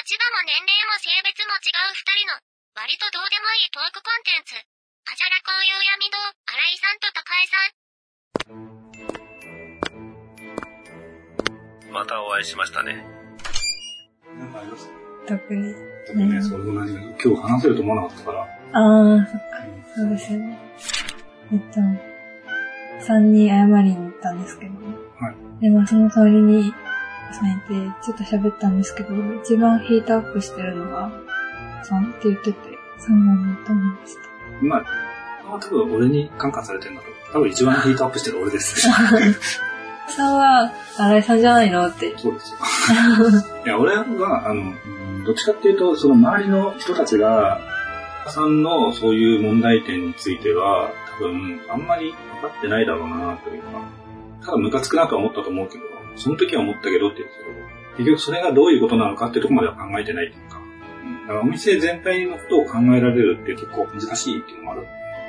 立場も年齢も性別も違う二人の、割とどうでもいいトークコンテンツ。あじゃらこういう闇堂、新井さんと高井さん。またお会いしましたね。なんかあります特に。特にね、それも何も今日話せると思わなかったから。ああ、そっか。そうですよね。えっと、三人謝りに行ったんですけど、はい。で、まあその通りにちょっと喋ったんですけど、一番ヒートアップしてるのが、さんって言ってて、そうなんだと思いました。まあ、まあ多分俺に感化されてるんだと。多分一番ヒートアップしてる俺です。さんは、新井さんじゃないのって。そうですよ。いや、俺は、あの、うんどっちかっていうと、その周りの人たちが、さんのそういう問題点については、多分、あんまり分かってないだろうな、というか、ただムカつくなとは思ったと思うけど、その時は思ったけどって言ってたけど、結局それがどういうことなのかっていうところまでは考えてないっていうか、うんだからお店全体のことを考えられるって結構難しいっていうのもある。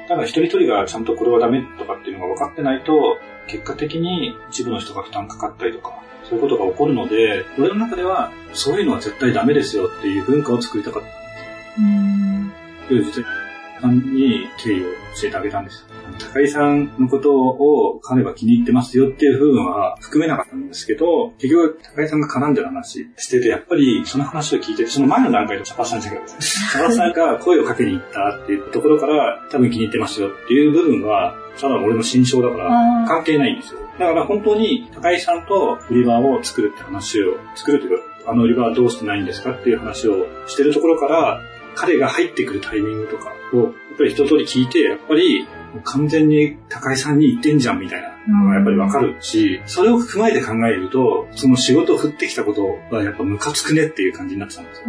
ただ一人一人がちゃんとこれはダメとかっていうのが分かってないと、結果的に一部の人が負担かかったりとか、そういうことが起こるので、俺の中ではそういうのは絶対ダメですよっていう文化を作りたかった。ん。という実際さんに経緯を教えてあげたんですよ。高井さんのことを彼は気に入ってますよっていう部分は含めなかったんですけど、結局高井さんが絡んでる話してて、やっぱりその話を聞いてて、その前の段階で茶髪さんでしたけど、茶髪さんが声をかけに行ったっていうところから多分気に入ってますよっていう部分は、ただ俺の心象だから関係ないんですよ。だから本当に高井さんと売り場を作るって話を、作るというか、あの売り場はどうしてないんですかっていう話をしてるところから、彼が入ってくるタイミングとかを、やっぱり一通り聞いて、やっぱり完全に高井さんに言ってんじゃんみたいなのがやっぱりわかるし、それを踏まえて考えると、その仕事を振ってきたことはやっぱムカつくねっていう感じになってたんですよ。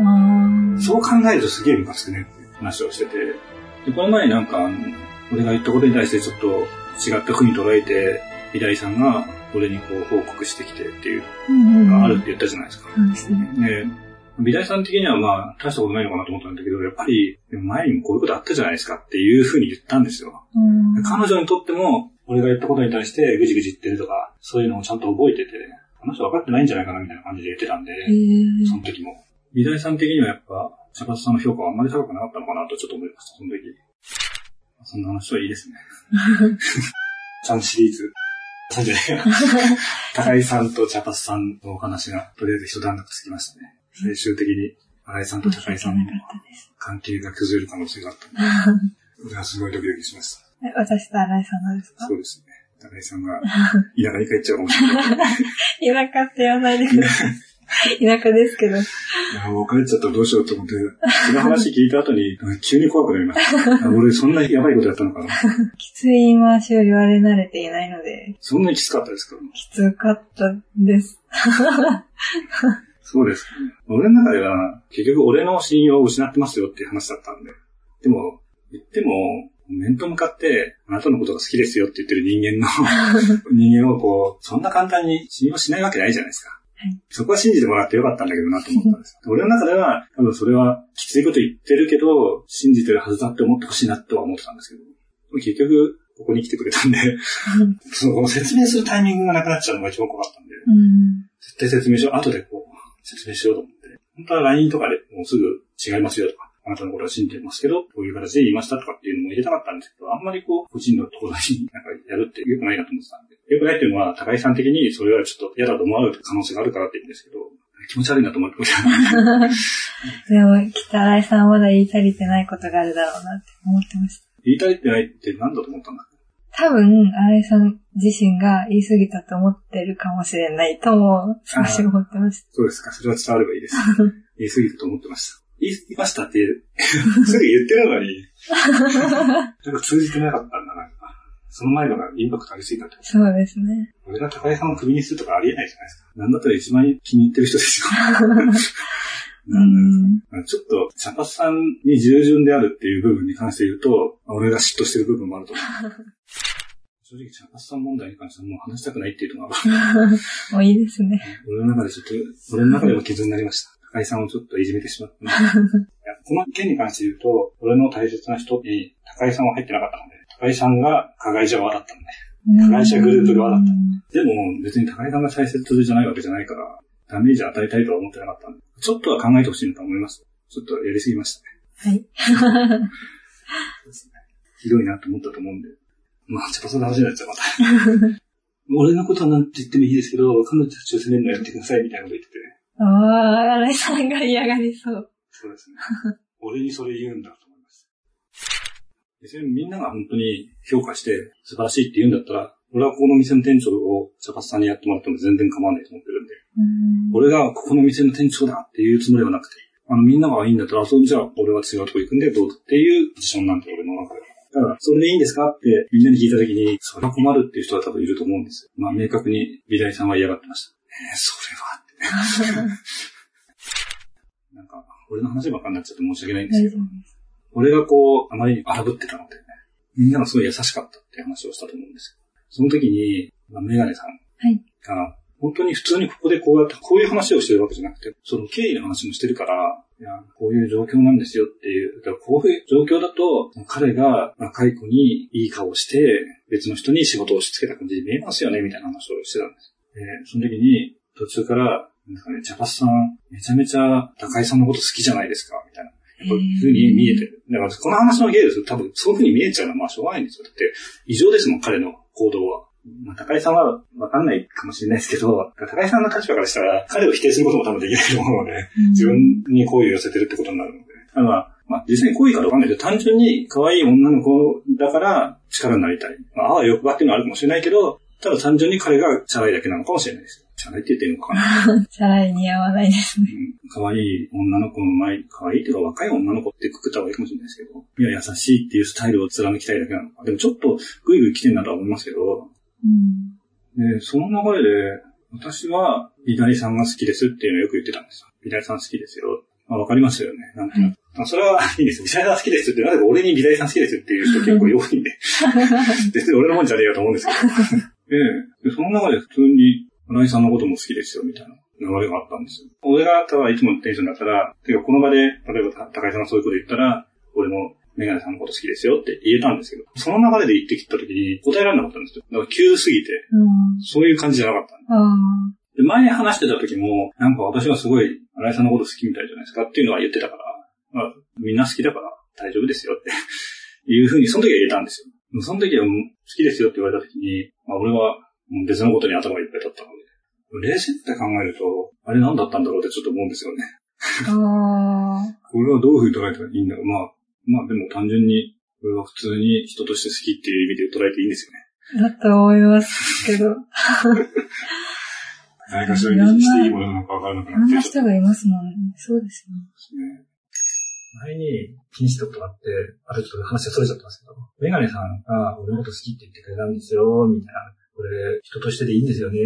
そう考えるとすげえムカつくねっていう話をしてて、で、この前なんか、俺が言ったことに対してちょっと違った風に捉えて、美大さんが俺にこう報告してきてっていううんうんのがあるって言ったじゃないですか。そうですね。で、美大さん的にはまあ、大したことないのかなと思ったんだけど、やっぱり、前にもこういうことあったじゃないですかっていう風に言ったんですよ。うん彼女にとっても、俺が言ったことに対してぐじぐじ言ってるとか、そういうのをちゃんと覚えてて、あの人分かってないんじゃないかなみたいな感じで言ってたんで、その時も。美大さん的にはやっぱ、茶髪さんの評価はあんまり高くなかったのかなとちょっと思いました、その時。そんな話はいいですね。ちゃんとシリーズ。高井さんと茶髪さんのお話が、とりあえず一段落つきましたね。最終的に、新井さんと高井さんの。関係が崩れる可能性があったので、俺はすごいドキドキしました。え私と新井さんのですか？そうですね。高井さんが田舎に帰っちゃうかもしれない。田舎って言わないでください。田舎ですけど。いや、もう帰っちゃったらどうしようと思って、その話聞いた後に、急に怖くなりました。あ俺、そんなやばいことやったのかな。きつい言い回しを言われ慣れていないので、そんなにきつかったですか？きつかったです。そうです。俺の中では、結局俺の信用を失ってますよっていう話だったんで。でも、言っても、面と向かって、あなたのことが好きですよって言ってる人間の、人間をこう、そんな簡単に信用しないわけないじゃないですか。はいそこは信じてもらってよかったんだけどなと思ったんです。俺の中では、多分それはきついこと言ってるけど、信じてるはずだって思ってほしいなとは思ってたんですけど、結局、ここに来てくれたんで、その説明するタイミングがなくなっちゃうのが一番怖かったんで、うん。絶対説明しよう。後でこう、説明しようと思って。本当は LINE とかでもうすぐ違いますよとか、あなたのことは信じてますけど、こういう形で言いましたとかっていうのも入れたかったんですけど、あんまりこう、個人のところになんかやるって良くないなと思ってたんで。良くないっていうのは、高井さん的にそれはちょっと嫌だと思われる可能性があるからって言うんですけど、気持ち悪いなと思ってました。でも、きっと新井さんはまだ言い足りてないことがあるだろうなって思ってました。言いたいってないって何だと思ったんだ多分、新井さん自身が言い過ぎたと思ってるかもしれないとも少し思ってました。そうですか。それは伝わればいいです。言い過ぎたと思ってました。言い過ぎましたって、すぐ言ってるのに、なんか通じてなかったんだな。その前のがインパクトありすぎたって。そうですね。俺が高井さんをクビにするとかありえないじゃないですか。なんだったら一番気に入ってる人ですよ。う なん。ちょっと、茶髪さんに従順であるっていう部分に関して言うと、俺が嫉妬してる部分もあると思う。正直、茶髪さん問題に関してはもう話したくないっていうのが、もういいですね。俺の中でちょっと、俺の中でも傷になりました。高井さんをちょっといじめてしまった。この件に関して言うと、俺の大切な人に高井さんは入ってなかったので、高井さんが加害者側だったので、加害者グループ側だったでも別に高井さんが大切じゃないわけじゃないから、ダメージを与えたいとは思ってなかったんで、ちょっとは考えてほしいなと思います。ちょっとやりすぎましたね。はい。そうですね。ひどいなと思ったと思うんで。まあ、ちょっとそんな話になっちゃう、また。俺のことはなんて言ってもいいですけど、彼女たちを責めるのやめてくださいみたいなこと言っててね。ああ、新井さんが嫌がりそう。そうですね。俺にそれ言うんだと思います。別にみんなが本当に評価して素晴らしいって言うんだったら、俺はここの店の店長を茶髪さんにやってもらっても全然構わないと思ってるんで、うん。俺がここの店の店長だっていうつもりはなくて、あのみんながいいんだったら、あ、そうじゃあ俺は違うとこ行くんでどうだっていうポジションなんで俺の中で。だから、それでいいんですかってみんなに聞いたときに、それは困るっていう人は多分いると思うんですよ。まあ明確に美大さんは嫌がってました。えー、それはってね。なんか、俺の話ばっかになっちゃって申し訳ないんですけど。俺がこう、あまりに荒ぶってたのでね、みんながすごい優しかったって話をしたと思うんですよ。その時に、まあ、メガネさんはい。が、本当に普通にここでこうやって、こういう話をしてるわけじゃなくて、その経緯の話もしてるから、いや、こういう状況なんですよっていう、だからこういう状況だと、彼が若い子にいい顔をして、別の人に仕事を押し付けた感じに見えますよね、みたいな話をしてたんです。で、その時に、途中から、なんかね、茶髪さん、めちゃめちゃ高井さんのこと好きじゃないですか、みたいな。こういう風に見えてる。だから、この話の芸ですと多分そういう風に見えちゃうのはまあしょうがないんですよ。だって、異常ですもん、彼の行動は。まあ、高井さんはわかんないかもしれないですけど、高井さんの立場からしたら、彼を否定することも多分できないと思うので、自分に好意を寄せてるってことになるので。だから、まあ、実際に好意かどうかわかんないけど、単純に可愛い女の子だから力になりたい。まあ、あわよくばっていうのはあるかもしれないけど、ただ単純に彼がチャラいだけなのかもしれないです。チャラいって言っていいのかな。チャラい似合わないですね。うん可愛い女の子の前、可愛いっていうか若い女の子ってくくった方がいいかもしれないですけど、いや、優しいっていうスタイルを貫きたいだけなのか。でもちょっとグイグイ来てんなとは思いますけど、うん。で、その流れで、私は美大さんが好きですっていうのをよく言ってたんですよ。美大さん好きですよ。まあ、わかりますよね。なんとなく。まあそれはいいです。美大さん好きですって、なぜか俺に美大さん好きですっていう人 結構多いんで。全然俺のもんじゃねえよと思うんですけど。で、でその中で普通に、新井さんのことも好きですよ、みたいな流れがあったんですよ。俺がただいつものテンションだったら、てかこの場で、例えば高井さんがそういうこと言ったら、俺もメガネさんのこと好きですよって言えたんですけど、その流れで言ってきた時に答えられなかったんですよ。だから急すぎて、うん。そういう感じじゃなかったんで前話してた時も、なんか私がすごい、新井さんのこと好きみたいじゃないですかっていうのは言ってたから、まあ、みんな好きだから大丈夫ですよっていうふうに、その時は言えたんですよ。その時は好きですよって言われた時に、まあ俺は別のことに頭がいっぱい立ったので、冷静って考えると、あれ何だったんだろうってちょっと思うんですよね。あ。あこれはどういうふうに捉えたらいいんだろう。まあ、まあでも単純に、これは普通に人として好きっていう意味で捉えていいんですよね。あ。だと思いますけど。何かしらにしていいものなのかわからなくいろんななってきた人がいますもんね。そうですね。ね。前に気にしたことがあって、あとちょっと話がそれちゃってますけど、メガネさんが俺のこと好きって言ってくれたんですよ、みたいな。これ、人としてでいいんですよね、っ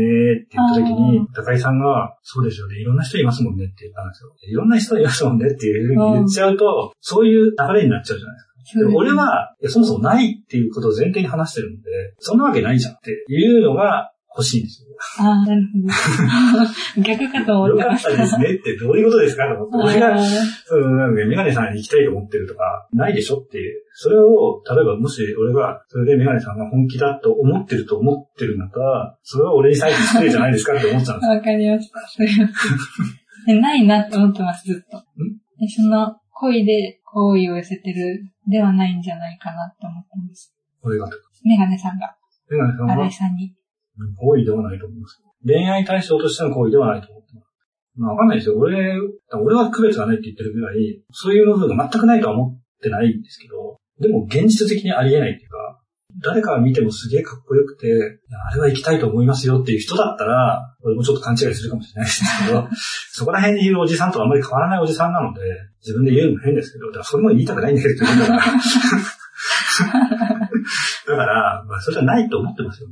て言った時に、高井さんが、そうですよね、いろんな人いますもんねって言ったんですよ。いろんな人いますもんねっていうふうに言っちゃうと、そういう流れになっちゃうじゃないですか。でも俺は、そもそもないっていうことを前提に話してるんで、そんなわけないじゃんっていうのが欲しいんですよ。ああ、なるほど。逆かと思ってよかっましたた。ですねってどういうことですかと思って。俺がなんかメガネさんに行きたいと思ってるとか、ないでしょっていう。それを、例えばもし俺が、それでメガネさんが本気だと思ってると思ってるんだったら、それは俺に最後失礼じゃないですかって思っちゃうんですーわかりました。それはえないなって思ってます、ずっと。えその、恋で好意を寄せてるではないんじゃないかなって思ってます。俺が。メガネさんが、メガネさんは？新井さんに。行為ではないと思います。恋愛対象としての行為ではないと思ってます。まあわかんないですよ。俺、俺は区別がないって言ってるぐらい、そういう部分が全くないとは思ってないんですけど、でも現実的にありえないっていうか、誰かが見てもすげえかっこよくて、あれは行きたいと思いますよっていう人だったら、俺もちょっと勘違いするかもしれないですけど、そこら辺にいるおじさんとはあんまり変わらないおじさんなので、自分で言うのも変ですけど、だからそれも言いたくないんだけど、だから。まあ、それはないと思ってますよ。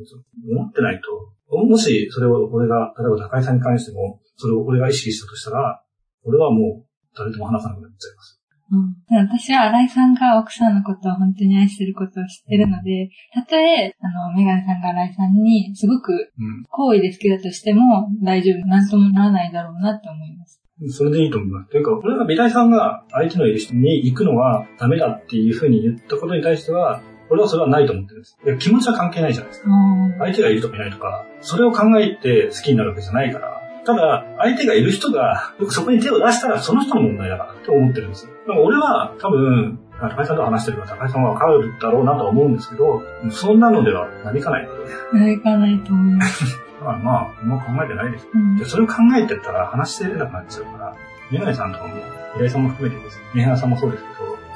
思ってないと。もし、それを俺が、例えば高井さんに関しても、それを俺が意識したとしたら、俺はもう、誰とも話さなくなっちゃいます。うん、私は新井さんが奥さんのことを本当に愛してることを知ってるので、たとえ、あの、メガネさんが新井さんにすごくうん。好意で好きだとしても大丈夫、なんともならないだろうなって思います。それでいいと思います。というか、俺が美大さんが相手のいる人に行くのはダメだっていうふうに言ったことに対しては、俺はそれはないと思ってるんです。いや気持ちは関係ないじゃないですか。うん相手がいるとかいないとか、それを考えて好きになるわけじゃないから、ただ、相手がいる人が、僕そこに手を出したらその人の問題だからって思ってるんですよ。でも俺は多分、高井さんと話してるから高井さんはわかるだろうなとは思うんですけど、そんなのではなびかないので。なびかないと思います。だからまあ、あんま考えてないです。うんで、それを考えてったら話してれなくなっちゃうから、メガネさんとかも、平井さんも含めてですね、メガネさんもそうですけど、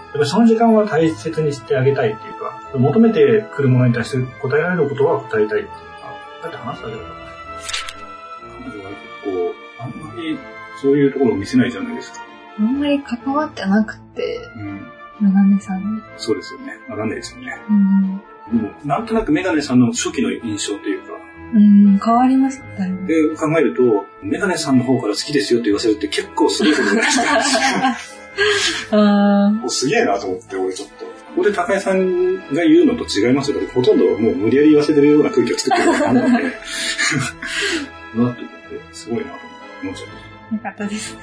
やっぱりその時間は大切にしてあげたいっていうか、求めてくるものに対して答えられることは答えたいっていうか、だって話すだけだから。彼女は結構、あんまりそういうところを見せないじゃないですか。あんまり関わってなくて、うん。メガネさんに。そうですよね。わかんないですよね。うん。でも、なんとなくメガネさんの初期の印象というか、うん、変わりましたよね。で考えると、メガネさんの方から好きですよって言わせるって結構すごいことになってあ もうすげえなと思って、俺ちょっと。ここで高井さんが言うのと違いますよ。だってほとんどもう無理やり言わせてるような空気を作ってるからなんで。うわって言って、すごいなと思っちゃいましー、よかったですね。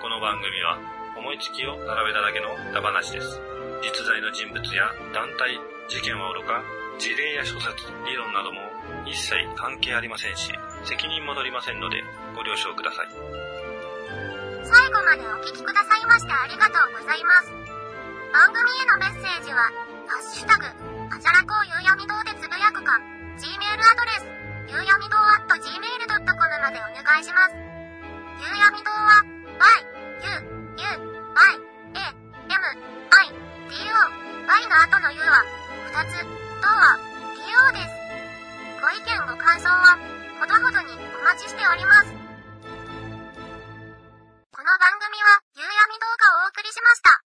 この番組は思いつきを並べただけの歌話です。実在の人物や団体、事件はおろか、事例や諸説、理論なども一切関係ありませんし、責任も取りませんのでご了承ください。最後までお聞きくださいましてありがとうございます。番組へのメッセージは、ハッシュタグ、あじゃらこうゆうやみ堂でつぶやくか、Gmail アドレス、ゆうやみ堂 at gmail.com までお願いします。ゆうやみ堂は、y, u, u, y, a, m, i, d, o, y の後の u は、2つ、とは、d, o です。ご意見ご感想は、ほどほどにお待ちしております。この番組は、夕闇動画をお送りしました。